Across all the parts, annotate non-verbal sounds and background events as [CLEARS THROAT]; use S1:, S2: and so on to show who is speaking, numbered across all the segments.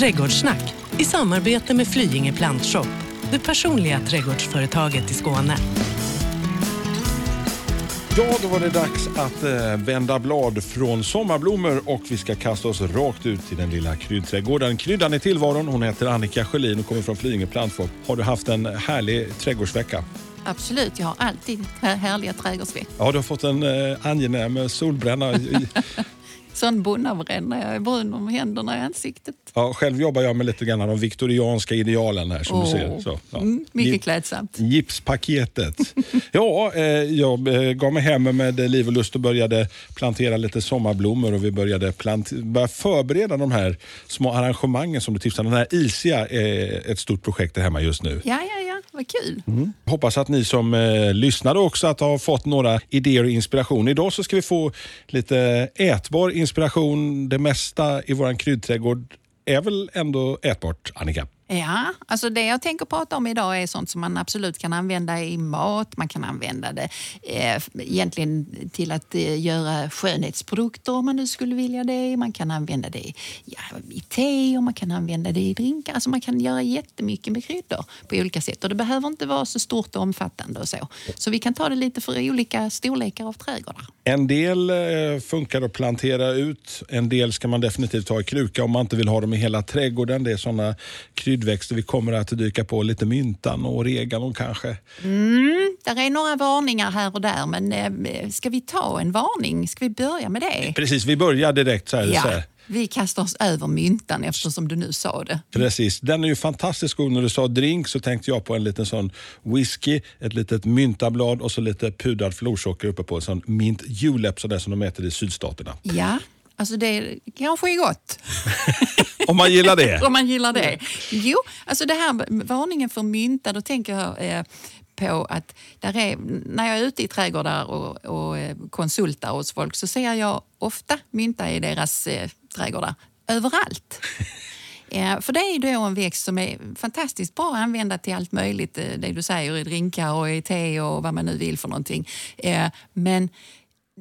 S1: Trädgårdssnack i samarbete med Flyinge Plantshop, det personliga trädgårdsföretaget i Skåne.
S2: Ja, då var det dags att eh, vända blad från sommarblommor och vi ska kasta oss rakt ut i den lilla kryddträdgården. Kryddan i tillvaron, hon heter Annika Sjölin och kommer från Flyinge Plantshop. Har du haft en härlig trädgårdsvecka?
S3: Absolut, jag har alltid här- härliga trädgårdsveckor.
S2: Ja, du har fått en eh, angenäm solbränna. [LAUGHS]
S3: Sån bonnabränna, jag är brun om händerna i ansiktet.
S2: Ja, själv jobbar jag med lite grann de viktorianska idealen här som
S3: Åh,
S2: du ser. Så, ja.
S3: mm, mycket klädsamt.
S2: Gipspaketet. [LAUGHS] ja, eh, jag eh, gav mig hem med liv och lust och började plantera lite sommarblommor och vi började plant- börja förbereda de här små arrangemangen som du tipsade om. Den här Isia är ett stort projekt där hemma just nu.
S3: Ja, ja, ja, vad kul.
S2: Hoppas att ni som eh, lyssnade också att har fått några idéer och inspiration. Idag så ska vi få lite ätbar inspiration. Inspiration, Det mesta i vår kryddträdgård är väl ändå ätbart, Annika?
S3: Ja, alltså det jag tänker prata om idag är sånt som man absolut kan använda i mat. Man kan använda det eh, egentligen till att eh, göra skönhetsprodukter om man nu skulle vilja det. Man kan använda det ja, i te och man kan använda det i drinkar. Alltså man kan göra jättemycket med kryddor på olika sätt och det behöver inte vara så stort och omfattande och så. Så vi kan ta det lite för olika storlekar av trädgårdar.
S2: En del eh, funkar att plantera ut. En del ska man definitivt ha i kruka om man inte vill ha dem i hela trädgården. Det är såna kryddväxter vi kommer att dyka på. Lite myntan och oregano kanske.
S3: Där är några varningar här och där men eh, ska vi ta en varning? Ska vi börja med det?
S2: Precis, vi börjar direkt så här. Så
S3: Ja,
S2: här.
S3: vi kastar oss över myntan eftersom du nu sa det.
S2: Precis, den är ju fantastiskt god. När du sa drink så tänkte jag på en liten sån whisky, ett litet myntablad och så lite pudrad florsocker uppe på. En sån mint julep sådär som de äter i sydstaterna.
S3: Ja, alltså det kanske är gott [LAUGHS]
S2: Om man gillar det. [LAUGHS]
S3: om man gillar det. Jo, alltså det här varningen för mynta, då tänker jag eh, på att där är, när jag är ute i trädgårdar och, och eh, konsultar hos folk så ser jag ofta mynta i deras eh, trädgårdar överallt. [LAUGHS] Eh, för det är då en växt som är fantastiskt bra att använda till allt möjligt. eh, Det du säger i drinkar och i te och vad man nu vill för någonting. Men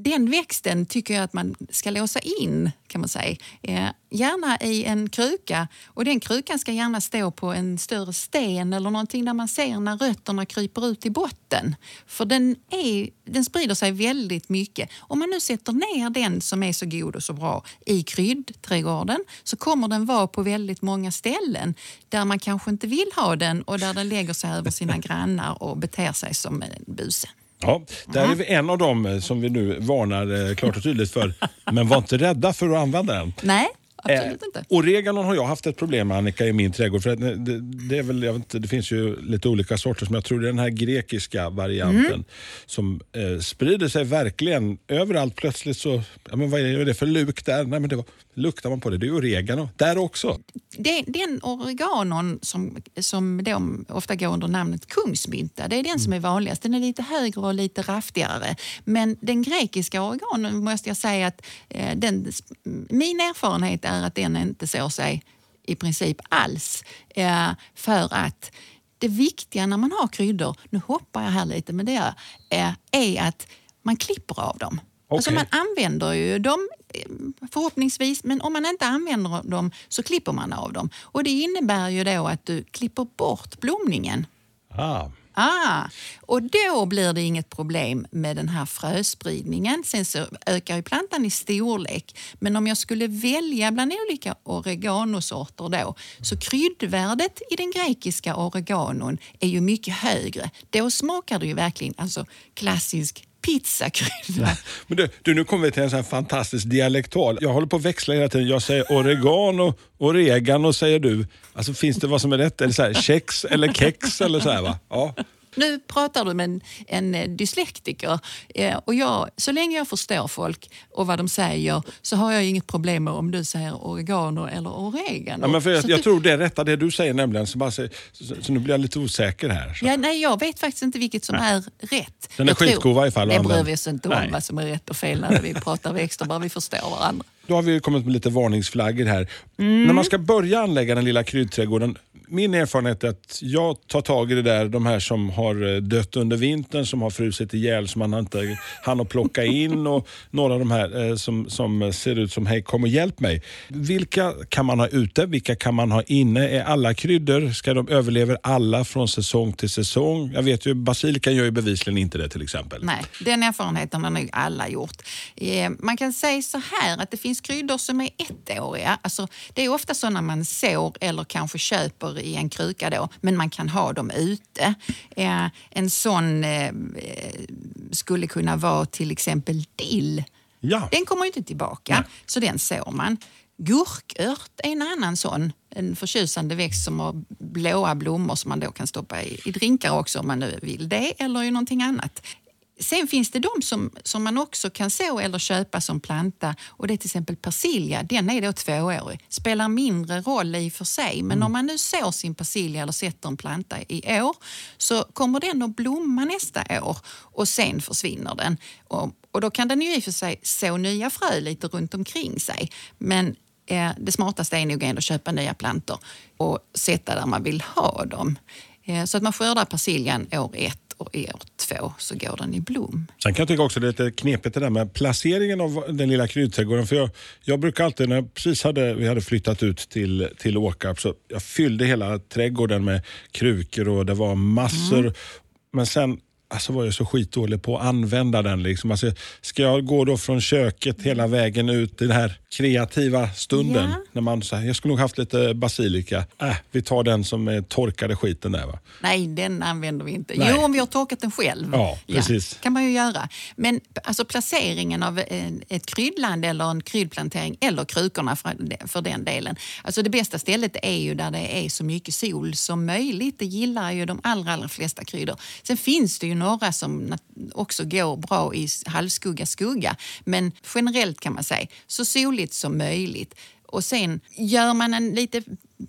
S3: den växten tycker jag att man ska låsa in, kan man säga. Eh, gärna i en kruka. Och den krukan ska gärna stå på en större sten eller någonting där man ser när rötterna kryper ut i botten. För den, är, den sprider sig väldigt mycket. Om man nu sätter ner den som är så god och så bra i kryddträdgården så kommer den vara på väldigt många ställen där man kanske inte vill ha den och där den lägger sig över sina grannar och beter sig som en buse.
S2: Ja, där är vi en av dem eh, som vi nu varnar eh, klart och tydligt för. [LAUGHS] Men var inte rädda för att använda den.
S3: Nej, absolut
S2: Eh,
S3: inte.
S2: Oreganon har jag haft ett problem med Annika i min trädgård. För det, det, är väl, jag vet inte, det finns ju lite olika sorter, men jag tror det är den här grekiska varianten
S3: Mm.
S2: som eh, sprider sig verkligen överallt. Plötsligt så, ja, men vad är det för luk där? Nej, men det var, luktar man på det, det är oregano där också.
S3: Det, den oreganon som, som då ofta går under namnet kungsmynta, det är den som är vanligast. Den är lite högre och lite raftigare. Men den grekiska oreganon måste jag säga att eh, den, min erfarenhet är att den inte sår sig i princip alls. Eh, för att det viktiga när man har kryddor, nu hoppar jag här lite men det jag, eh, är att man klipper av dem. Alltså
S2: Okej.
S3: man använder ju dem förhoppningsvis, men om man inte använder dem så klipper man av dem. Och det innebär ju då att du klipper bort blomningen.
S2: Ah.
S3: Ah, och då blir det inget problem med den här fröspridningen. Sen så ökar ju plantan i storlek. Men om jag skulle välja bland olika oreganosorter då så kryddvärdet i den grekiska oreganon är ju mycket högre. Då smakar det ju verkligen alltså klassisk pizzakrydda. [LAUGHS]
S2: Men du, du, nu kommer vi till en sån här fantastisk dialektal. Jag håller på att växla hela tiden. Jag säger oregano, oregano säger du. Alltså finns det vad som är rätt? Eller så här, kex eller kex eller så här va? Ja.
S3: Nu pratar du med en, en eh, dyslektiker eh, och jag, så länge jag förstår folk och vad de säger så har jag inget problem med om du säger oregano eller oregano.
S2: Ja, men för
S3: Så
S2: jag, jag
S3: du-
S2: tror det är rätta det du säger nämligen. Så, bara säger, så, så nu blir jag lite osäker här. Så.
S3: Ja, nej, jag vet faktiskt inte vilket som är rätt.
S2: Den är skitgod i varje fall
S3: Det bryr vi oss inte om
S2: Nej.
S3: vad som är rätt och fel när vi pratar växter, bara vi förstår varandra.
S2: Då har vi kommit med lite varningsflaggor här.
S3: Mm.
S2: När man ska börja anlägga den lilla kryddträdgården, Min erfarenhet är att jag tar tag i det där, de här som har eh, dött under vintern, som har frusit ihjäl som man inte hann att plocka in och några av de här eh, som, som ser ut som hej kom och hjälp mig. Vilka kan man ha ute? Vilka kan man ha inne? Är alla kryddor, ska de överleva alla från säsong till säsong? Jag vet ju basilikan gör ju bevisligen inte det till exempel.
S3: Nej, den erfarenheten har nog alla gjort. Eh, man kan säga så här att det finns kryddor som är ettåriga. Alltså, det är ofta sådana man sår eller kanske köper i en kruka då, men man kan ha dem ute. Eh, en sån eh, skulle kunna vara till exempel dill.
S2: Ja.
S3: Den kommer inte tillbaka,
S2: Nej.
S3: så den sår man. Gurkört är en annan sån, en förtjusande växt som har blåa blommor som man då kan stoppa i, i drinkar också om man nu vill det, eller i någonting annat. Sen finns det de som, som man också kan så eller köpa som planta och det är till exempel persilja. Den är då tvåårig. Spelar mindre roll i och för sig men om man nu sår sin persilja eller sätter en planta i år så kommer den att blomma nästa år och sen försvinner den. Och, och då kan den ju i och för sig så nya frö lite runt omkring sig. Men eh, det smartaste är nog ändå att köpa nya plantor och sätta där man vill ha dem. Eh, så att man skördar persiljan år ett och i år två så går den i blom.
S2: Sen kan jag tycka också det är lite knepigt det där med placeringen av den lilla kryddträdgården. För jag, jag brukar alltid, när jag precis hade, vi hade flyttat ut till, till Åkarp, så jag fyllde hela trädgården med krukor och det var massor. Men sen alltså var jag så skitdålig på att använda den. Liksom. Alltså, ska jag gå då från köket hela vägen ut till den här kreativa stunden?
S3: Ja.
S2: När man, här, jag skulle nog haft lite basilika. Äh, vi tar den som är torkade skiten där. Va?
S3: Nej, den använder vi inte.
S2: Nej.
S3: Jo, om vi har torkat den själv.
S2: Ja, precis.
S3: kan man ju göra. Men alltså placeringen av ett kryddland eller en kryddplantering eller krukorna för, för den delen. Alltså det bästa stället är ju där det är så mycket sol som möjligt. Det gillar ju de allra, allra flesta kryddor. Sen finns det ju några som också går bra i halvskugga, skugga. Men generellt kan man säga så soligt som möjligt. Och sen gör man en lite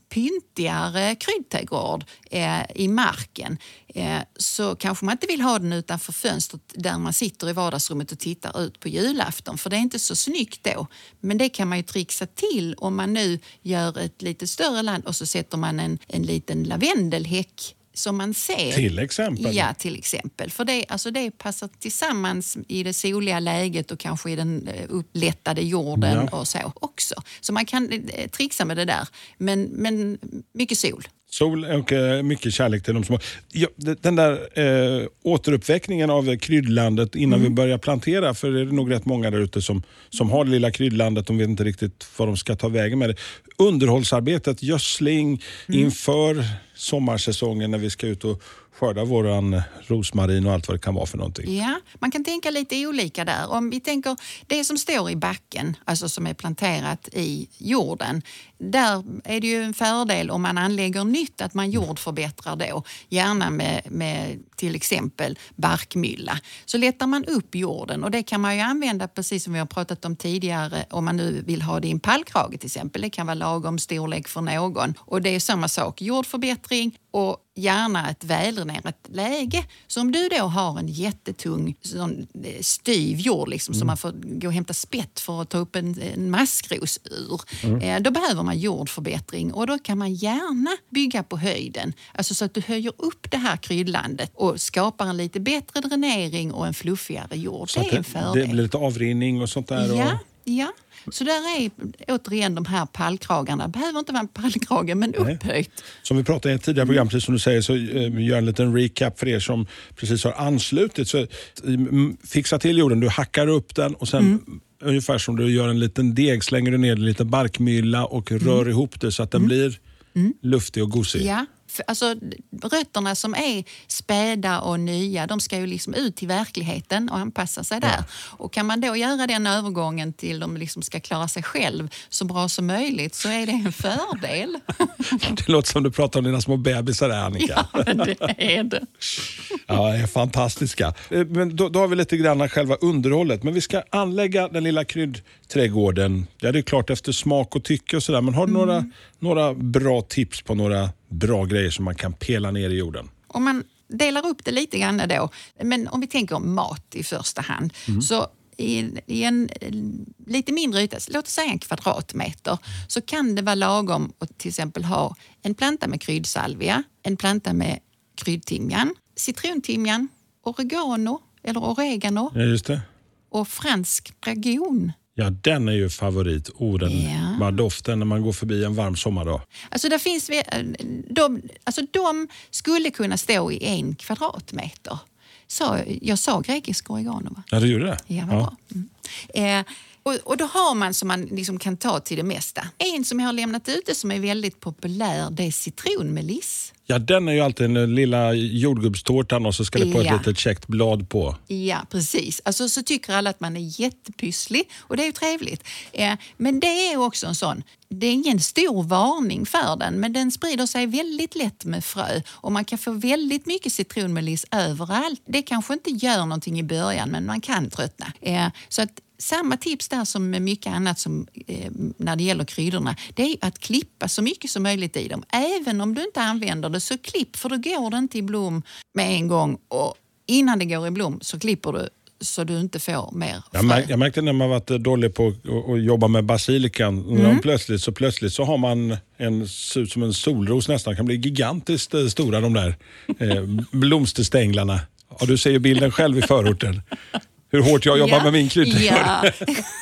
S3: pyntigare kryddträdgård eh, i marken eh, så kanske man inte vill ha den utanför fönstret där man sitter i vardagsrummet och tittar ut på julafton för det är inte så snyggt då. Men det kan man ju trixa till om man nu gör ett lite större land och så sätter man en, en liten lavendelhäck som man ser.
S2: Till exempel.
S3: Ja, till exempel. För det, alltså det passar tillsammans i det soliga läget och kanske i den eh, upplättade jorden
S2: Ja.
S3: och så också. Så man kan eh, trixa med det där. Men, men mycket sol.
S2: Sol och eh, mycket kärlek till de små. Ja, den där eh, återuppväckningen av kryddlandet innan vi börjar plantera, för det är nog rätt många där ute som, som har det lilla kryddlandet, de vet inte riktigt vad de ska ta vägen med det. Underhållsarbetet, gödsling inför sommarsäsongen när vi ska ut och skörda våran rosmarin och allt vad det kan vara för någonting.
S3: Ja, man kan tänka lite olika där. Om vi tänker det som står i backen, alltså som är planterat i jorden. Där är det ju en fördel om man anlägger nytt att man jordförbättrar då. Gärna med, med till exempel barkmylla. Så lättar man upp jorden och det kan man ju använda precis som vi har pratat om tidigare om man nu vill ha det i en pallkrage till exempel. Det kan vara lagom storlek för någon. Och det är samma sak, jordförbättring och gärna ett väldränerat läge. Så om du då har en jättetung sån eh, styv jord liksom, som man får gå och hämta spett för att ta upp en, en maskros ur. Eh, då behöver man jordförbättring och då kan man gärna bygga på höjden. Alltså så att du höjer upp det här kryddlandet och skapar en lite bättre dränering och en fluffigare jord.
S2: Så
S3: det är en fördel.
S2: det blir lite avrinning och sånt där. Och,
S3: ja. Så där är återigen de här pallkragarna. behöver inte vara en pallkrage men upphöjt.
S2: Som vi pratade i ett tidigare program, precis som du säger, så eh, gör en liten recap för er som precis har anslutit. Så, mm, fixa till jorden, du hackar upp den och sen
S3: Mm.
S2: ungefär som du gör en liten deg slänger du ner lite barkmylla och rör ihop det så att den blir luftig och gosig.
S3: Mm. Ja, alltså, rötterna som är späda och nya, de ska ju liksom ut i verkligheten och anpassa sig där. Och kan man då göra den övergången till de liksom ska klara sig själv så bra som möjligt så är det en fördel. [LAUGHS]
S2: Det låter som du pratar om dina små bebisar där Annika.
S3: ja, det är det.
S2: Ja, det är fantastiska. Eh, Men då, då har vi lite grann själva underhållet. Men vi ska anlägga den lilla kryddträdgården. Ja, det är klart efter smak och tycke och sådär. Men har du några, några bra tips på några bra grejer som man kan pela ner i jorden?
S3: Om man delar upp det lite grann då, men om vi tänker mat i första hand, så i, i en eh, lite mindre yta, låt oss säga en kvadratmeter, så kan det vara lagom att till exempel ha en planta med kryddsalvia, en planta med kryddtimjan, citrontimjan, oregano eller oregano
S2: Ja, just det.
S3: och fransk dragon.
S2: Ja, den är ju favorit. Oh, den,
S3: Ja.
S2: Bara doften när man går förbi en varm sommardag.
S3: Alltså, där finns, vi- de, alltså de skulle kunna stå i en kvadratmeter. Så, jag sa grekisk oregano va?
S2: Ja, du gjorde det?
S3: Ja, vad bra. Mm. Eh, och, och då har man som man liksom kan ta till det mesta. En som jag har lämnat ute som är väldigt populär det är citronmeliss.
S2: Ja, den är ju alltid den lilla jordgubbstårtan och så ska det på
S3: Ja.
S2: ett litet käckt blad på.
S3: Ja, precis. Alltså, så tycker alla att man är jättepysslig och det är ju trevligt. Eh, men det är också en sån, det är ingen stor varning för den men den sprider sig väldigt lätt med frö och man kan få väldigt mycket citronmeliss överallt. Det kanske inte gör någonting i början men man kan tröttna. Eh, så att samma tips där som med mycket annat som, eh, när det gäller kryddorna, det är att klippa så mycket som möjligt i dem. Även om du inte använder det, så klipp för då går det inte i blom med en gång. Och innan det går i blom så klipper du så du inte får mer
S2: Jag, märk, jag märkte när man varit dålig på att- jobba med basilikan.
S3: Mm.
S2: Mm. Plötsligt, så plötsligt så har man en, ser ut som en solros nästan. kan bli gigantiskt eh, stora de där eh, [LAUGHS] blomsterstänglarna. Ja, du ser ju bilden själv i förorten. Hur hårt jag jobbar
S3: Ja,
S2: med min kryddträdgård.
S3: Ja.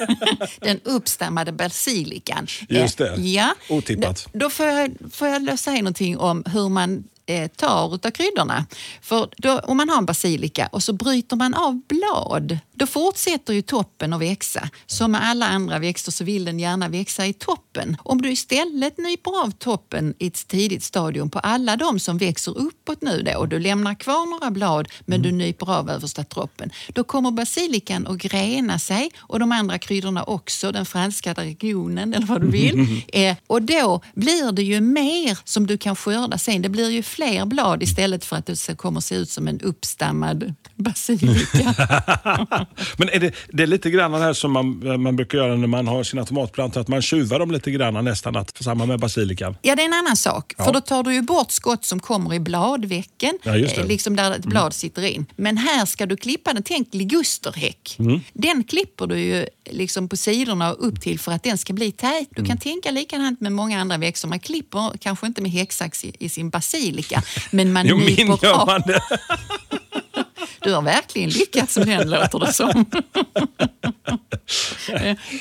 S3: [LAUGHS] [LAUGHS] Den uppstammade basilikan.
S2: Just det.
S3: Eh, Ja.
S2: Otippat.
S3: Då, får, jag, får jag säga någonting om hur man eh, tar utav kryddorna. För då, om man har en basilika och så bryter man av blad, då fortsätter ju toppen att växa. Som med alla andra växter så vill den gärna växa i toppen. Om du istället nyper av toppen i ett tidigt stadium på alla de som växer uppåt nu då och du lämnar kvar några blad men du nyper av översta toppen, då kommer basilikan att grena sig och de andra kryddorna också, den franska dragonen eller vad du vill. [LAUGHS] eh, och då blir det ju mer som du kan skörda sen. Det blir ju fler blad istället för att det kommer se ut som en uppstammad basilika. [LAUGHS]
S2: Men är det, det är lite grann det här som man, man brukar göra när man har sina tomatplantor, att man tjuvar dem lite grann nästan, att, samma med basilikan.
S3: Ja, det är en annan sak.
S2: Ja.
S3: För då tar du ju bort skott som kommer i bladvecken,
S2: Ja. Mm.
S3: eh, liksom där ett blad sitter in. Men här ska du klippa den. Tänk ligusterhäck.
S2: Mm.
S3: Den klipper du ju liksom på sidorna och upp till för att den ska bli tät. Du kan
S2: Mm.
S3: tänka likadant med många andra växter. Man klipper kanske inte med häcksax i, i sin basilika, men man [LAUGHS]
S2: Jo,
S3: nyper av. [LAUGHS] Du har verkligen lyckats med den låter det som. [LAUGHS]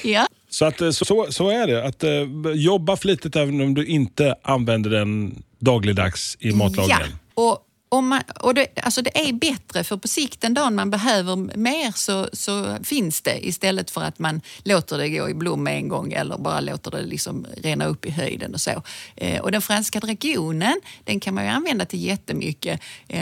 S3: Ja.
S2: Så, att, eh, så, så är det. Att eh, jobba flitigt även om du inte använder den dagligdags i matlagningen.
S3: Ja, och, om man, och det, alltså det är bättre för på sikt den dagen man behöver mer så, så finns det istället för att man låter det gå i blom med en gång eller bara låter det liksom rena upp i höjden och så. Eh, och den franska dragonen den kan man ju använda till jättemycket eh,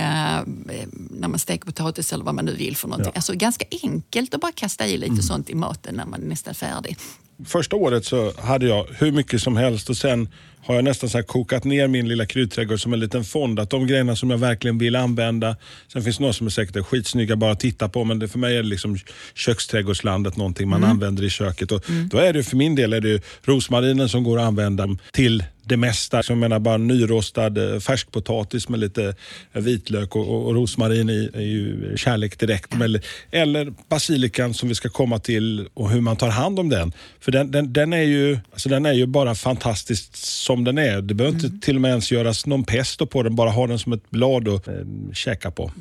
S3: när man steker potatis eller vad man nu vill för någonting.
S2: Ja.
S3: Alltså ganska enkelt att bara kasta i lite sånt i maten när man är nästan färdig.
S2: Första året så hade jag hur mycket som helst och sen har jag nästan så kokat ner min lilla kryddträdgård som en liten fond. Att de grejerna som jag verkligen vill använda. Sen finns det några som är säkert är skitsnygga bara att titta på men det, för mig är det liksom köksträdgårdslandet, någonting man använder i köket. Och Då är det för min del är det rosmarinen som går att använda till det mesta. Jag menar bara nyrostad eh, färskpotatis med lite eh, vitlök och, och, och rosmarin i är ju kärlek direkt. Eller, eller basilikan som vi ska komma till och hur man tar hand om den. För den, den, den, är, ju, alltså den är ju bara fantastisk som den är. Det behöver inte till och med ens göras någon pesto på den, bara ha den som ett blad att eh, käka på.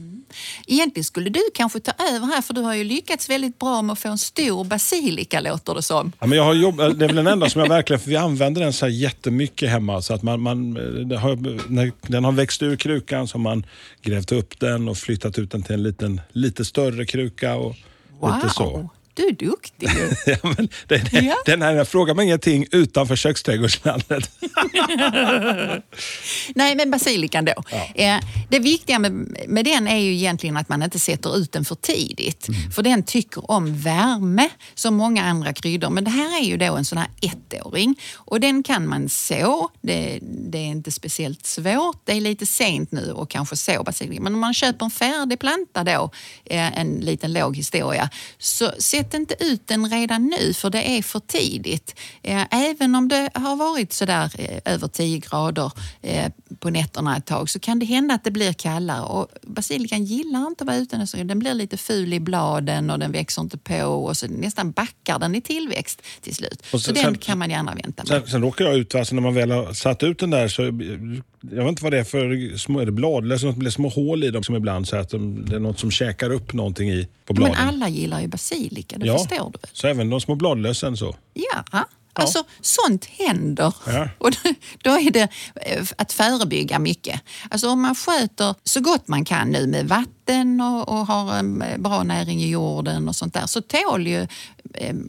S3: Egentligen skulle du kanske ta över här för du har ju lyckats väldigt bra med att få en stor basilika låter det som.
S2: Ja, men jag har jobb, det är väl den enda som jag verkligen, för vi använder den så här jättemycket hemma. Så att man, man, eh, det har, när den har växt ur krukan så har man grävt upp den och flyttat ut den till en liten, lite större kruka. Och wow. lite så.
S3: Du är duktig. [LAUGHS]
S2: Ja, men det, det,
S3: Ja.
S2: Den här, jag frågar mig ingenting utanför köksträdgårdslandet. [LAUGHS]
S3: Nej, men basilikan då. Eh, det viktiga med, med den är ju egentligen att man inte sätter ut den för tidigt. För den tycker om värme som många andra kryddor. Men det här är ju då en sån här ettåring och den kan man så. Det, det är inte speciellt svårt. Det är lite sent nu och kanske så basilika. Men om man köper en färdig planta då, eh, en liten låg historia, så sätt inte ut den redan nu för det är för tidigt. Eh, Även om det har varit sådär eh, över 10 grader eh, på nätterna ett tag så kan det hända att det blir kallare. Och basilikan gillar inte att vara ute. Den blir lite ful i bladen och den växer inte på och så nästan backar den i tillväxt till slut.
S2: Och
S3: så
S2: sen-
S3: den
S2: sen-
S3: kan man gärna vänta med.
S2: Sen, sen råkar jag ut, alltså när man väl har satt ut den där så, jag vet inte vad det är för små, är det bladlöss, det blir små hål i dem som ibland så att de, det är något som käkar upp någonting i på bladen.
S3: Men alla gillar ju basilika, det
S2: ja,
S3: förstår du väl?
S2: så även de små bladlössen så.
S3: Ja, alltså sånt händer.
S2: Ja. [LAUGHS]
S3: Och då, då är det eh, att förebygga mycket. Alltså om man sköter så gott man kan nu med vatten och, och har en bra näring i jorden och sånt där så tål ju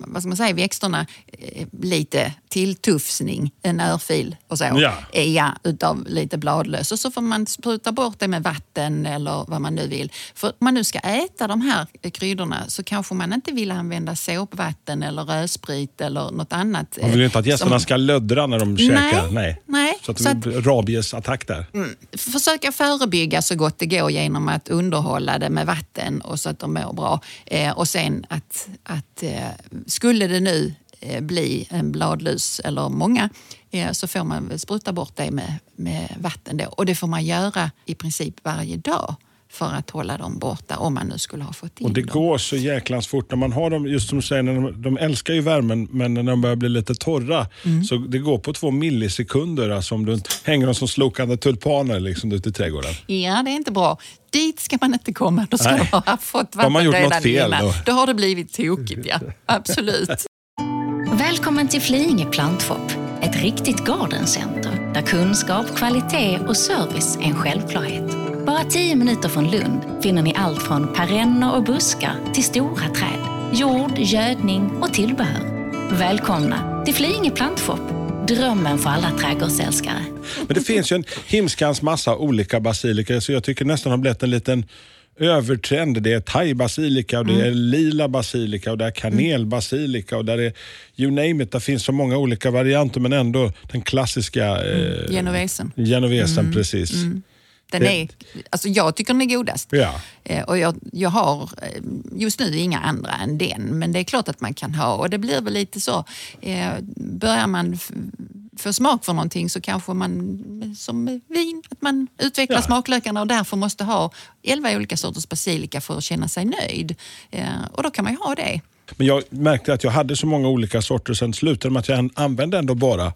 S3: vad ska man säga, växterna eh, lite tilltufsning, en örfil och så.
S2: Ja.
S3: Ja, utav lite bladlöss. Och så får man spruta bort det med vatten eller vad man nu vill. För om man nu ska äta de här kryddorna så kanske man inte vill använda såpvatten eller rödsprit eller något annat.
S2: Man vill ju inte att
S3: eh,
S2: gästerna
S3: som-
S2: ska löddra när de käkar. Nej.
S3: nej.
S2: Så att det blir rabiesattack där.
S3: försöka förebygga så gott det går genom att underhålla det med vatten och så att de mår bra. Eh, och sen att, att eh, skulle det nu eh, bli en bladlus eller många eh, så får man väl spruta bort det med, med vatten då. Och det får man göra i princip varje dag för att hålla dem borta om man nu skulle ha fått in
S2: Och det
S3: dem.
S2: går så jäklans fort när man har dem, just som du säger, när de, de älskar ju värmen men när de börjar bli lite torra
S3: Mm.
S2: så det går på två millisekunder alltså om du hänger dem som slokande tulpaner liksom ute i trädgården.
S3: Ja, det är inte bra. Dit ska man inte komma. Då ska
S2: Nej.
S3: du ha fått vatten
S2: man gjort något
S3: redan
S2: fel
S3: innan.
S2: då.
S3: Då har det blivit tokigt, ja. Absolut. [LAUGHS]
S4: Välkommen till Flyinge Plantshop, ett riktigt gardencenter där kunskap, kvalitet och service är en självklarhet. Bara 10 minuter från Lund finner ni allt från perenner och buskar till stora träd, jord, gödning och tillbehör. Välkomna till Flyinge Plantshop, drömmen för alla trädgårdsälskare.
S2: Men det finns ju en himskans massa olika basilika så jag tycker nästan har blivit en liten övertrend. Det är thai-basilika och det
S3: Mm.
S2: är lila basilika och det är kanelbasilika och där är you name it. Det finns så många olika varianter men ändå den klassiska eh,
S3: Genovesen.
S2: genovesen precis.
S3: Den
S2: Det-
S3: är, alltså jag tycker den är godast.
S2: Ja.
S3: Eh, Och jag, jag har eh, just nu inga andra än den, men det är klart att man kan ha. Och det blir väl lite så, eh, börjar man få smak för någonting så kanske man, som vin, att man utvecklar
S2: Ja.
S3: smaklökarna och därför måste ha elva olika sorters basilika för att känna sig nöjd. Eh, Och då kan man ju ha det.
S2: Men jag märkte att jag hade så många olika sorter, sen slutade med att jag använde ändå bara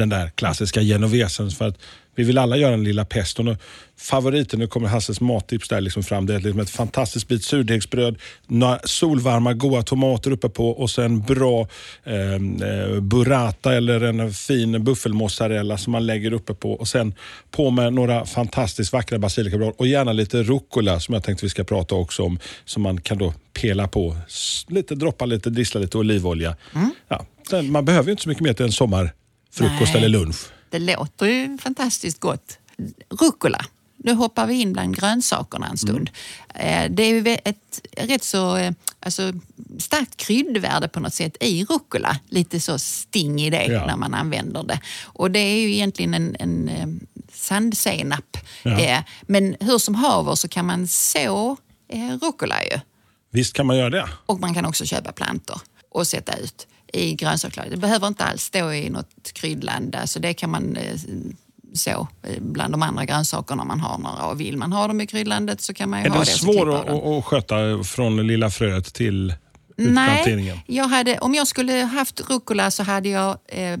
S2: den där klassiska genovesen. För att vi vill alla göra en lilla peston. Och favoriten, nu kommer Hasses mattips där liksom fram, det är liksom ett fantastiskt bit surdegsbröd, några solvarma goda tomater uppe på och sen bra eh, eh, burrata eller en fin buffelmozzarella som man lägger uppe på. Och sen på med några fantastiskt vackra basilikablad och gärna lite rucola som jag tänkte vi ska prata också om. Som man kan då pela på, lite droppa lite, drissla lite olivolja. Ja, sen, man behöver ju inte så mycket mer till en sommarfrukost
S3: Nej.
S2: eller lunch.
S3: Det låter ju fantastiskt gott. Rucola. Nu hoppar vi in bland grönsakerna en stund. Eh, Det är ju ett rätt så eh, alltså, starkt kryddvärde på något sätt i rucola. Lite så sting i det
S2: Ja.
S3: när man använder det. Och det är ju egentligen en, en eh, sandsenap.
S2: Ja.
S3: Men hur som haver så kan man så rucola ju.
S2: Visst kan man göra det?
S3: Och man kan också köpa plantor och sätta ut i grönsakslager. Det behöver inte alls stå i något kryddland. Alltså det kan man eh, så eh, bland de andra grönsakerna man har några. Och vill man ha dem i kryddlandet så kan man ju
S2: Är
S3: ha
S2: den
S3: det. och så
S2: svår att,
S3: den.
S2: att, sköta från lilla fröet till?
S3: Nej, jag hade, om jag skulle haft rucola så hade jag eh,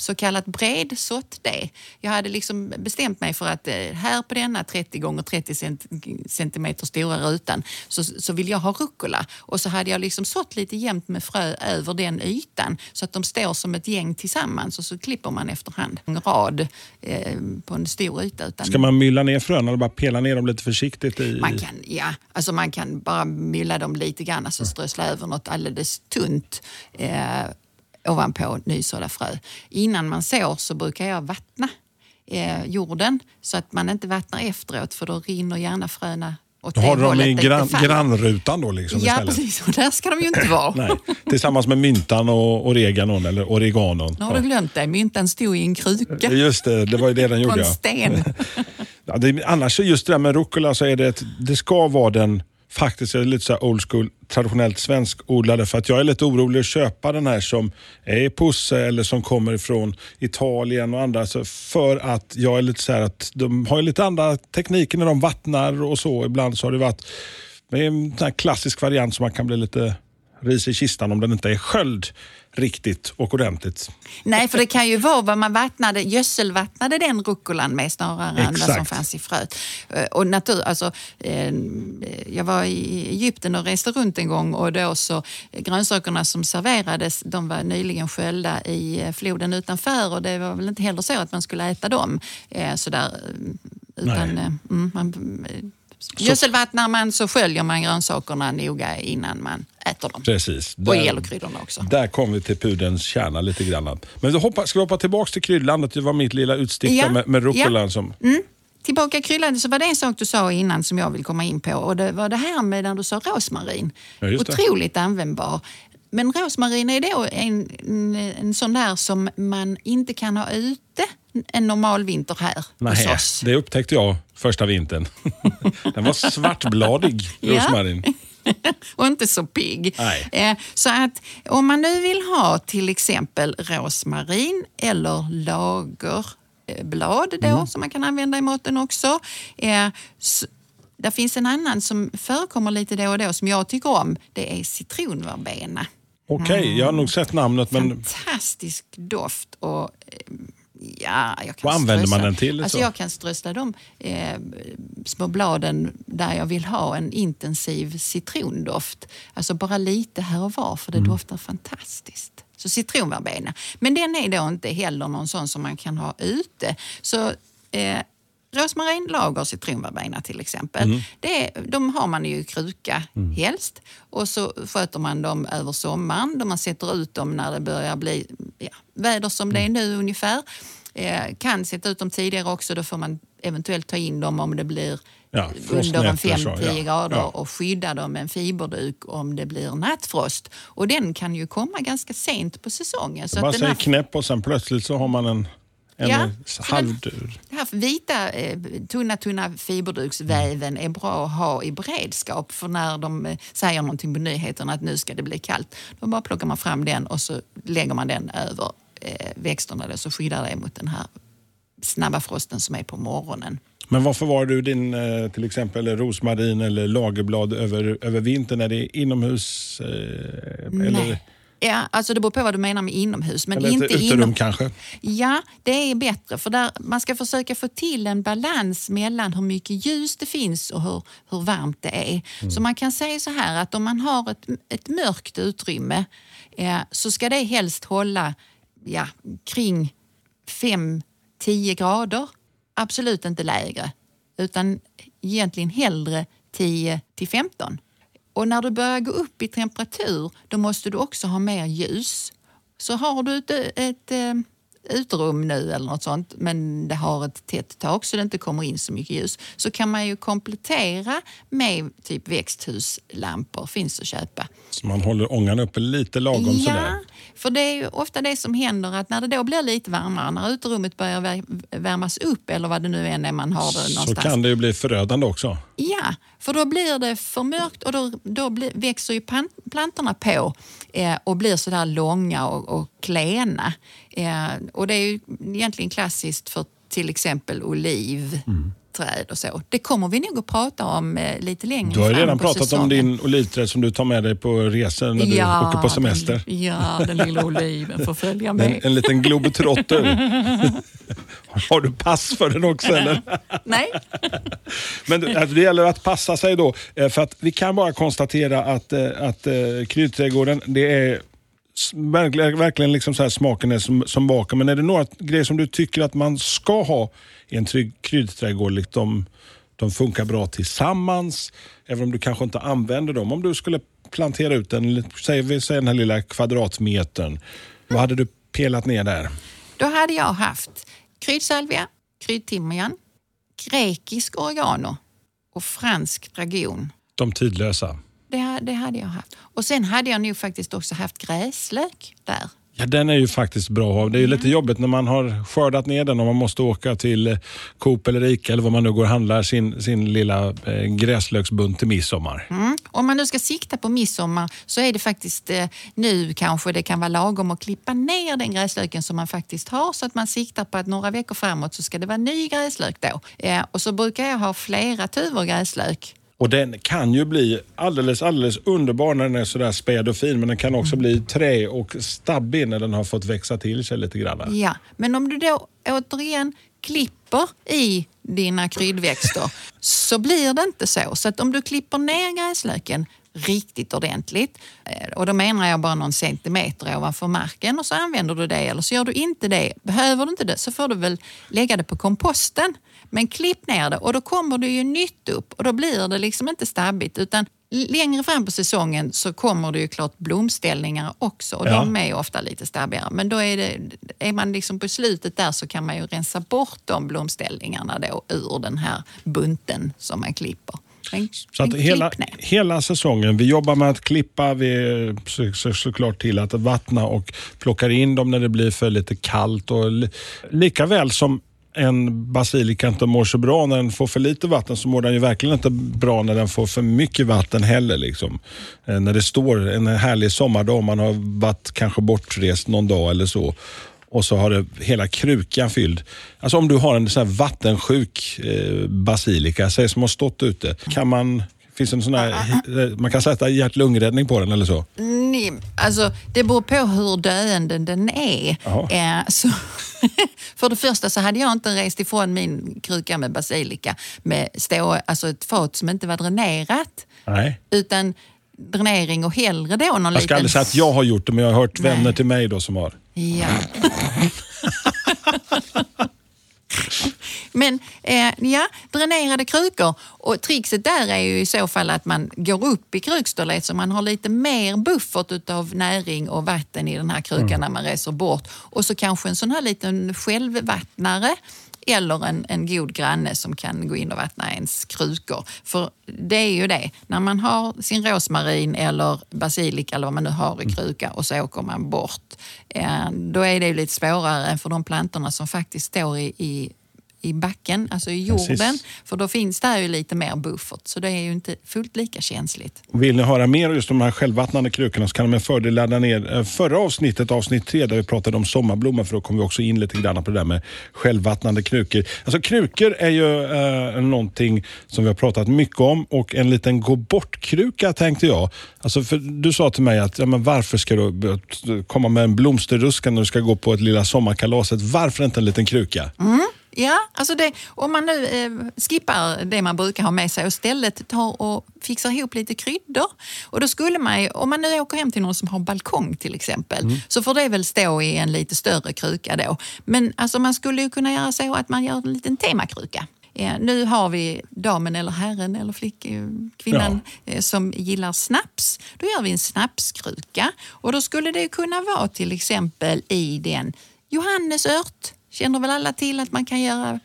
S3: så kallat bredsått det. Jag hade liksom bestämt mig för att eh, här på denna 30 gånger 30 cent, centimeter stora rutan så, så vill jag ha rucola. Och så hade jag liksom sått lite jämnt med frö över den ytan så att de står som ett gäng tillsammans och så klipper man efterhand en rad eh, på en stor yta. Utan
S2: Ska man mylla ner fröna eller bara pela ner dem lite försiktigt? I,
S3: man kan, ja, alltså man kan bara mylla dem lite grann, alltså strössla över något alldeles tunt eh, ovanpå nysådda frö. Innan man sår så brukar jag vattna eh, jorden så att man inte vattnar efteråt för då rinner gärna fröna åt
S2: Då har du dem i gran, grannrutan då liksom
S3: Ja,
S2: istället?
S3: precis. Och där ska de ju inte vara. [LAUGHS]
S2: Nej, tillsammans med myntan och oreganon eller oreganon.
S3: Nu har du glömt det. Myntan stod i en kruka
S2: Just det, det var ju det den [LAUGHS]
S3: på
S2: gjorde.
S3: en
S2: Ja.
S3: sten. [LAUGHS]
S2: Ja, det, annars just det där med rucola så är det, ett, det ska vara den faktiskt är lite så här old school, traditionellt svenskodlade. För att jag är lite orolig att köpa den här som är i Pusse eller som kommer från Italien och andra. Så för att jag är lite så här att de har lite andra tekniker när de vattnar och så. Ibland så har det varit det är en sån här klassisk variant som man kan bli lite ris i kistan om den inte är sköld riktigt och ordentligt.
S3: Nej, för det kan ju vara vad man vattnade, gödselvattnade den rucolan med snarare än vad som
S2: Exakt.
S3: fanns i fröet. Eh, Och natur, alltså, eh, jag var i Egypten och reste runt en gång och då så grönsakerna som serverades de var nyligen sköljda i eh, floden utanför och det var väl inte heller så att man skulle äta dem sådär. Utan, mm, man, Gödselvattnar man så sköljer man grönsakerna noga innan man äter dem.
S2: Precis.
S3: Och
S2: Där-
S3: gäller kryddorna också.
S2: Där kom vi till pudelns kärna lite grann. Men så hoppa, ska vi hoppa tillbaka till kryddlandet? Det var mitt lilla utstick
S3: Ja,
S2: med, med rucolan.
S3: ja.
S2: Som,
S3: Tillbaka kryllande så var det en sak du sa innan som jag vill komma in på och det var det här med när du sa rosmarin.
S2: Ja.
S3: Otroligt användbar. Men rosmarin är då en, en, en sån där som man inte kan ha ute en normal vinter här hos
S2: nej,
S3: oss.
S2: det upptäckte jag första vintern. [LAUGHS] Den var svartbladig,
S3: Ja.
S2: rosmarin. [LAUGHS]
S3: och inte så pigg. Eh, Så att om man nu vill ha till exempel rosmarin eller lagerblad då,
S2: Mm.
S3: som man kan använda i maten också. Eh, Där finns en annan som förekommer lite då och då som jag tycker om. Det är citronverbena.
S2: Okej, jag har nog sett namnet men
S3: Fantastisk doft och eh, ja, jag kan
S2: Vad använder man
S3: strössla-
S2: den till,
S3: Alltså
S2: så?
S3: jag kan strössla de eh, små bladen där jag vill ha en intensiv citrondoft. Alltså bara lite här och var för det
S2: Mm.
S3: doftar fantastiskt. Så citronverbena. Men den är då inte heller någon sån som man kan ha ute. Så eh, Rosmarin, lager, citronverbena till exempel.
S2: Mm.
S3: Det, de har man ju i kruka helst. Och så sköter man dem över sommaren då man sätter ut dem när det börjar bli ja, väder som det är nu ungefär. Eh, kan sätta ut dem tidigare också, då får man eventuellt ta in dem om det blir
S2: Ja,
S3: under en
S2: frostnätter så,
S3: 5-10
S2: ja.
S3: grader
S2: Ja.
S3: och skydda dem med en fiberduk om det blir nattfrost. Och den kan ju komma ganska sent på säsongen. Så den
S2: säger
S3: här
S2: knäpp och sen plötsligt så har man en
S3: Ja,
S2: halvdur.
S3: Den här vita, eh, tunna, tunna fiberduksväven är bra att ha i beredskap för när de eh, säger någonting på nyheterna att nu ska det bli kallt. Då bara plockar man fram den och så lägger man den över eh, växterna då, så skyddar det mot den här snabba frosten som är på morgonen.
S2: Men varför var du din till exempel rosmarin eller lagerblad över, över vintern? Är det inomhus? Eh, eller,
S3: Nej. Ja, alltså det beror på vad du menar med inomhus. Men
S2: eller
S3: inte
S2: ett uterum
S3: inom...
S2: kanske?
S3: Ja, det är bättre för där, man ska försöka få till en balans mellan hur mycket ljus det finns och hur, hur varmt det är.
S2: Mm.
S3: Så man kan säga så här att om man har ett, ett mörkt utrymme eh, så ska det helst hålla ja, kring 5-10 grader. Absolut inte lägre, utan egentligen hellre 10 till 15. Och när du börjar gå upp i temperatur då måste du också ha mer ljus. Så har du ett, ett, eh, uterum nu eller något sånt men det har ett tätt tak så det inte kommer in så mycket ljus så kan man ju komplettera med typ växthuslampor, finns att köpa.
S2: Så man håller ångan uppe lite lagom
S3: Ja,
S2: sådär?
S3: för det är ju ofta det som händer att när det då blir lite varmare, när uterummet börjar vär- värmas upp eller vad det nu än är man har det
S2: Så
S3: någonstans.
S2: kan det ju bli förödande också.
S3: Ja, för då blir det för mörkt och då, då blir, växer ju plantorna på eh, och blir sådär långa och, och klena. Eh, och det är ju egentligen klassiskt för till exempel oliv. Mm olivträd och så. Det kommer vi nog att prata om eh, lite längre
S2: Du har ju
S3: fram
S2: redan pratat om
S3: säsongen.
S2: din olivträd som du tar med dig på resor när du åker på semester.
S3: Den, ja, den lilla oliven får följa
S2: En,
S3: med.
S2: en liten globetrotter. [LAUGHS] Har du pass för den också eller?
S3: Nej,
S2: Men det- alltså, det gäller att passa sig då. eh, För att vi kan bara konstatera att, eh, att kryddträdgården, det är verkligen liksom så här smaken är som, som baken. Men är det några grejer som du tycker att man ska ha i en trygg kryddträdgård? Liksom, de funkar bra tillsammans, även om du kanske inte använder dem. Om du skulle plantera ut en, säg, säger den här lilla kvadratmetern. Vad hade du pelat ner där?
S3: då hade jag haft kryddsalvia, kryddtimjan, grekisk oregano och fransk dragon.
S2: De tidlösa.
S3: Det, det hade jag haft. Och sen hade jag nog faktiskt också haft gräslök där.
S2: Ja, den är ju faktiskt bra att ha. Det är ju lite jobbigt när man har skördat ner den och man måste åka till Coop eller Ica eller vad man nu går och handlar sin, sin lilla eh, gräslöksbunt till midsommar.
S3: Mm. Om man nu ska sikta på midsommar så är det faktiskt eh, nu kanske det kan vara lagom att klippa ner den gräslöken som man faktiskt har så att man siktar på att några veckor framåt så ska det vara ny gräslök då. Eh, och så brukar jag ha flera tuvor gräslök
S2: och den kan ju bli alldeles, alldeles underbar när den är sådär späd och fin men den kan också bli trä och stabbig när den har fått växa till sig lite grann.
S3: Ja, men om du då återigen klipper i dina kryddväxter [LAUGHS] så blir det inte så. Så att om du klipper ner gräslöken riktigt ordentligt eh, och då menar jag bara någon centimeter ovanför marken och så använder du det eller så gör du inte det. Behöver du inte det så får du väl lägga det på komposten. Men klipp ner det och då kommer det ju nytt upp och då blir det liksom inte stabbigt utan längre fram på säsongen så kommer det ju klart blomställningar också och ja. de är ju ofta lite stabbigare. Men då är, det, är man liksom på slutet där så kan man ju rensa bort de blomställningarna då ur den här bunten som man klipper.
S2: En, så att hela, hela säsongen, vi jobbar med att klippa, vi ser såklart till att vattna och plockar in dem när det blir för lite kallt. Och lika väl som en basilika inte mår så bra när den får för lite vatten så mår den ju verkligen inte bra när den får för mycket vatten heller. Liksom. Eh, när det står en härlig sommardag, man har varit kanske bortrest någon dag eller så och så har det hela krukan fylld. Alltså om du har en sån vattensjuk eh, basilika, säg som har stått ute, kan man Finns det en sån här, eh, man kan sätta hjärt-lungräddning på den eller så?
S3: Nej, alltså det beror på hur döende den är. Eh, så, [LAUGHS] för det första så hade jag inte rest ifrån min kruka med basilika med stå, alltså ett fat som inte var dränerat.
S2: Nej.
S3: Utan dränering och hellre då någon
S2: Jag ska
S3: liten...
S2: aldrig säga att jag har gjort det, men jag har hört Nej. vänner till mig då som har.
S3: Ja. [LAUGHS] [LAUGHS] Men eh, ja, dränerade krukor. Och trixet där är ju i så fall att man går upp i krukstorlek så man har lite mer buffert av näring och vatten i den här krukan mm. när man reser bort. Och så kanske en sån här liten självvattnare eller en, en god granne som kan gå in och vattna ens krukor. För det är ju det, när man har sin rosmarin eller basilika eller vad man nu har i kruka och så åker man bort. Eh, då är det lite svårare än för de plantorna som faktiskt står i, i i backen, alltså i jorden. Precis. För då finns det ju lite mer buffert, så det är ju inte fullt lika känsligt.
S2: Vill ni höra mer om just de här självvattnande krukorna så kan ni med fördel ladda ner eh, förra avsnittet, avsnitt tre, där vi pratade om sommarblommor, för då kom vi också in lite grann på det där med självvattnande krukor. Alltså krukor är ju eh, någonting som vi har pratat mycket om och en liten gå bort-kruka tänkte jag. Alltså för du sa till mig att ja, men varför ska du komma med en blomsterruska när du ska gå på ett lilla sommarkalaset? Varför inte en liten kruka?
S3: Mm. Ja, alltså det, om man nu eh, skippar det man brukar ha med sig och istället tar och fixar ihop lite kryddor. Och då skulle man om man nu åker hem till någon som har balkong till exempel, mm. så får det väl stå i en lite större kruka då. Men alltså man skulle ju kunna göra så att man gör en liten temakruka. Ja, nu har vi damen eller herren eller flick, eh, kvinnan ja. Eh, som gillar snaps. Då gör vi en snapskruka och då skulle det kunna vara till exempel i den johannesört, känner väl alla till att man kan göra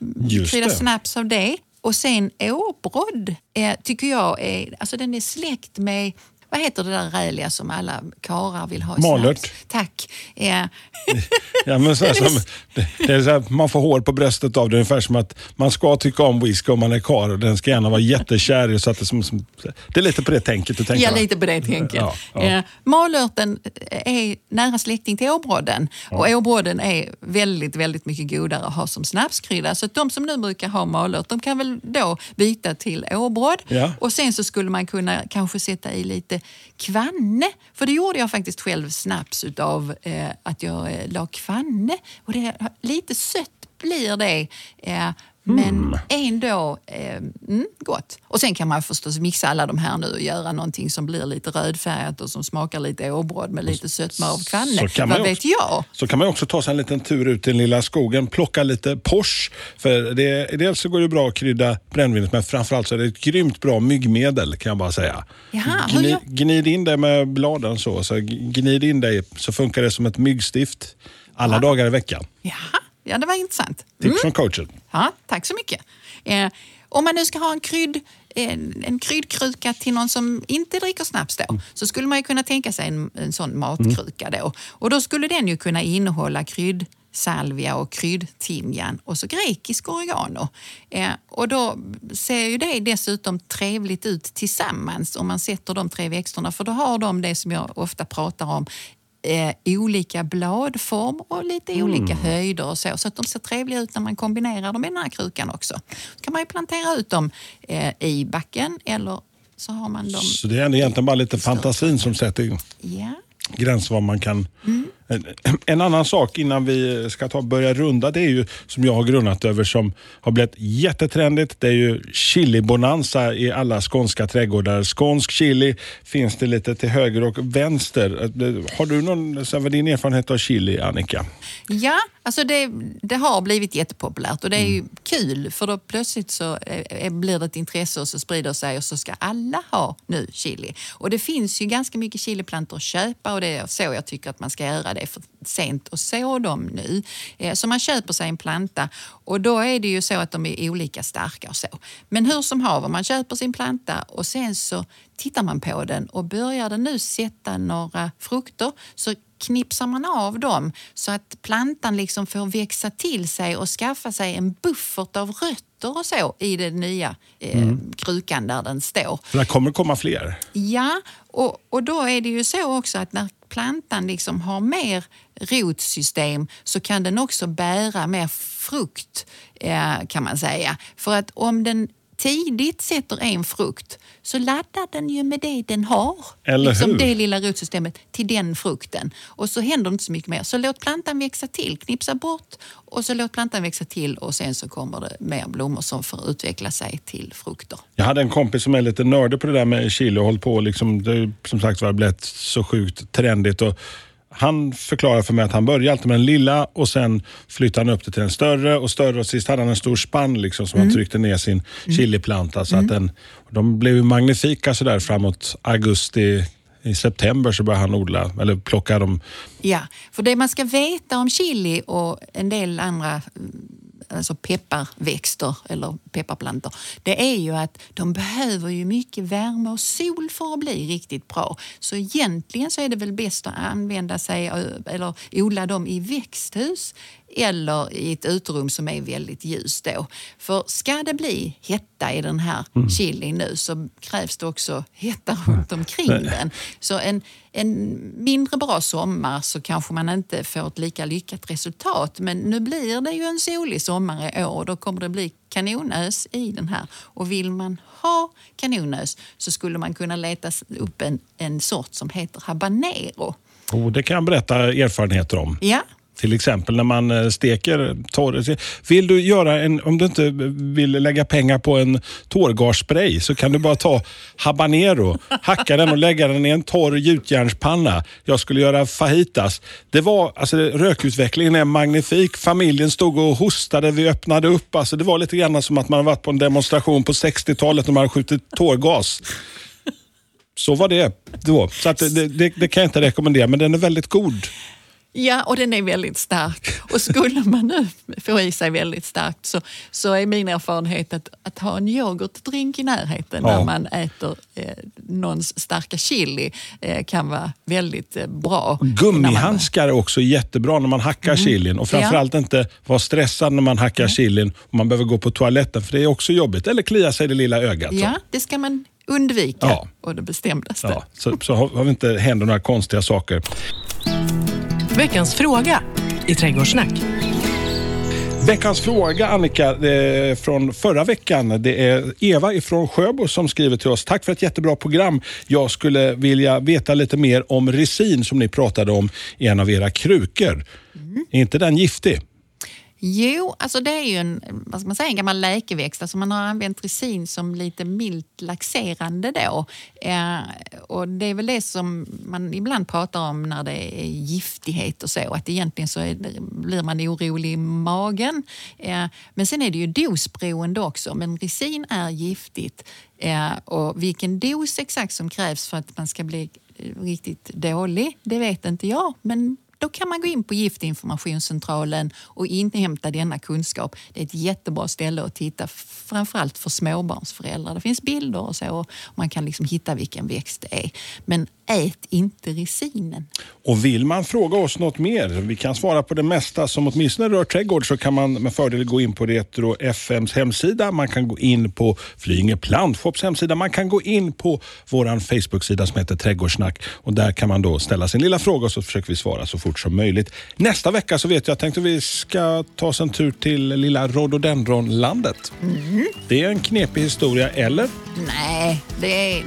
S3: krydda snaps av det. Och sen åbrodd eh, tycker jag är, alltså den är släkt med vad heter det där räliga som alla karar vill ha i
S2: Malört.
S3: Snaps? Tack. Ja. [LAUGHS]
S2: ja, men så som, det, är så här, man får hår på bröstet av det. Ungefär som att man ska tycka om whisky om man är karl och den ska gärna vara jättekär. Så att det, som, som, det är lite på det tänket du tänker
S3: Ja, lite på det tänket. Ja, ja. Malörten är nära släkting till åbrodden ja. och åbrodden är väldigt, väldigt mycket godare att ha som snapskrydda. Så de som nu brukar ha malört, de kan väl då byta till åbrodd.
S2: Ja.
S3: Och sen så skulle man kunna kanske sätta i lite kvanne. För det gjorde jag faktiskt själv snaps utav eh, att jag eh, la kvanne. Och det, lite sött blir det. Eh, men mm. ändå eh, mm, gott. Och sen kan man förstås mixa alla de här nu och göra någonting som blir lite rödfärgat och som smakar lite åbröd med lite sötma av kvanne. Vad vet också, jag?
S2: Så kan man också ta sig en liten tur ut i den lilla skogen, plocka lite pors. För det, dels så går det bra att krydda brännvinet men framförallt så är det ett grymt bra myggmedel kan jag bara säga.
S3: Jaha,
S2: Gni, gnid in det med bladen så, så gnid in det så funkar det som ett myggstift alla ja. dagar i veckan.
S3: Jaha. Ja, det var intressant.
S2: Tips mm. från coachen.
S3: Ja, tack så mycket. Eh, om man nu ska ha en krydd en, en kryddkruka till någon som inte dricker snaps då, så skulle man ju kunna tänka sig en, en sån matkruka då. Och då skulle den ju kunna innehålla krydd salvia och kryddtimjan och så grekisk oregano. Eh, och då ser ju det dessutom trevligt ut tillsammans om man sätter de tre växterna för då har de det som jag ofta pratar om eh, olika bladform och lite
S2: Mm.
S3: olika höjder och så. Så att de ser trevliga ut när man kombinerar dem i den här krukan också. Så kan man ju plantera ut dem eh, i backen eller så har man dem...
S2: Så det är egentligen bara lite fantasin som sätter
S3: Ja.
S2: gräns vad man kan... En, Eh, [CLEARS THROAT] en annan sak innan vi ska ta börja runda, det är ju som jag har grunnat över som har blivit jättetrendigt. Det är ju chili-bonanza i alla skånska trädgårdar. Skånsk chili finns det lite till höger och vänster. Eh, har du någon, så vad din erfarenhet av chili, Annika?
S3: Ja, alltså det, det har blivit jättepopulärt och det är ju
S2: Mm.
S3: kul för då plötsligt så eh, blir det ett intresse och så sprider sig och så ska alla ha nu chili. Och det finns ju ganska mycket chiliplantor att köpa och det är så jag tycker att man ska göra det för sent och så dem nu. Eh, Så man köper sig en planta och då är det ju så att de är olika starka och så. Men hur som haver, man köper sin planta och sen så tittar man på den och börjar den nu sätta några frukter så knipsar man av dem så att plantan liksom får växa till sig och skaffa sig en buffert av rötter och så i den nya eh, krukan där den står.
S2: För det kommer komma fler.
S3: Ja, och, och då är det ju så också att när plantan liksom har mer rotsystem så kan den också bära mer frukt eh, kan man säga. För att om den tidigt sätter en frukt så laddar den ju med det den har.
S2: Eller
S3: liksom
S2: hur?
S3: det lilla rotsystemet till den frukten. Och så händer inte så mycket mer. Så låt plantan växa till, knipsa bort och så låt plantan växa till och sen så kommer det mer blommor som får utveckla sig till frukter.
S2: Jag hade en kompis som är lite nördig på det där med chili och hållit på. Liksom, det som sagt var blivit så sjukt trendigt. Och han förklarade för mig att han började alltid med den lilla och sen flyttade han upp det till en större och större och sist hade han en stor spann liksom, som han tryckte ner sin chiliplanta. Så att den, de blev magnifika sådär framåt augusti. I september så började han odla, eller plocka dem.
S3: Ja, för det man ska veta om chili och en del andra mm, alltså pepparväxter eller pepparplantor, det är ju att de behöver ju mycket värme och sol för att bli riktigt bra. Så egentligen så är det väl bäst att använda sig eller odla dem i växthus eller i ett uterum som är väldigt ljust då. För ska det bli hetta i den här chilin nu så krävs det också hetta [LAUGHS] runt omkring den. Så en, en mindre bra sommar så kanske man inte får ett lika lyckat resultat. Men nu blir det ju en solig sommar i år och då kommer det bli kanonös i den här. Och vill man ha kanonös så skulle man kunna leta upp en, en sort som heter habanero.
S2: Och det kan jag berätta erfarenheter om.
S3: Ja,
S2: till exempel när man eh, steker torr. Vill du göra en, om du inte vill lägga pengar på en tårgasspray så kan du bara ta habanero, hacka den och lägga den i en torr gjutjärnspanna. Jag skulle göra fajitas. Det var, alltså, rökutvecklingen är magnifik. Familjen stod och hostade, vi öppnade upp. Alltså, det var lite grann som att man varit på en demonstration på 60-talet när man hade skjutit tårgas. Så var det då. Så att det, det, det kan jag inte rekommendera, men den är väldigt god.
S3: Ja, och den är väldigt stark. Och skulle man nu få i sig väldigt starkt så, så är min erfarenhet att, att ha en yoghurtdrink i närheten
S2: Ja.
S3: när man äter eh, någons starka chili eh, kan vara väldigt eh, bra.
S2: Gummihandskar är också jättebra när man hackar chilin och framförallt inte vara stressad när man hackar chilin och man behöver gå på toaletten för det är också jobbigt. Eller klia sig i det lilla ögat. så.
S3: Ja, det ska man undvika
S2: Ja.
S3: och det bestämdaste.
S2: Ja, så, så har har vi inte händer några konstiga saker.
S1: Veckans fråga i Trädgårdssnack.
S2: Veckans fråga Annika, från förra veckan. Det är Eva ifrån Sjöbo som skriver till oss. Tack för ett jättebra program. Jag skulle vilja veta lite mer om resin som ni pratade om i en av era krukor. Är inte den giftig?
S3: Jo, alltså det är ju en, vad ska man säga, en gammal läkeväxt. Alltså man har använt resin som lite milt laxerande då. Eh, och det är väl det som man ibland pratar om när det är giftighet och så. Att egentligen så är blir man orolig i magen. Eh, men sen är det ju dosberoende också. Men resin är giftigt. Eh, och vilken dos exakt som krävs för att man ska bli riktigt dålig, det vet inte jag. Men då kan man gå in på Giftinformationscentralen och inhämta denna kunskap. Det är ett jättebra ställe att titta, framförallt för småbarnsföräldrar. Det finns bilder och så och man kan liksom hitta vilken växt det är. Men ät inte resinen.
S2: Och vill man fråga oss något mer, vi kan svara på det mesta som åtminstone rör trädgård, så kan man med fördel gå in på Retro FMs hemsida. Man kan gå in på Flyinge Plantshops hemsida. Man kan gå in på vår Facebook-sida som heter Trädgårdssnack. Och där kan man då ställa sin lilla fråga och så försöker vi svara så fort som möjligt. Nästa vecka så vet jag, jag tänkte vi ska ta oss en tur till lilla rhododendronlandet.
S3: Mm.
S2: Det är en knepig historia, eller?
S3: Nej, det är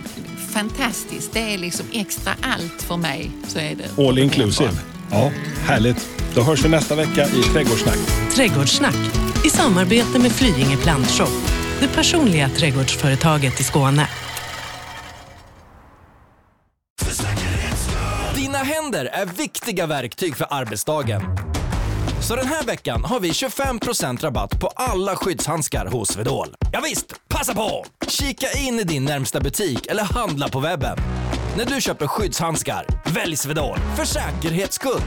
S3: fantastiskt. Det är liksom extra allt för mig. Så är det
S2: All inclusive. Ja, härligt. Då hörs vi nästa vecka i Trädgårdssnack.
S1: Trädgårdssnack i samarbete med Flyinge Plantshop, det personliga trädgårdsföretaget i Skåne.
S5: Dina händer är viktiga verktyg för arbetsdagen. Så den här veckan har vi 25% rabatt på alla skyddshandskar hos Swedol. Ja visst, passa på! Kika in i din närmsta butik eller handla på webben. När du köper skyddshandskar, välj Swedol för säkerhets skull.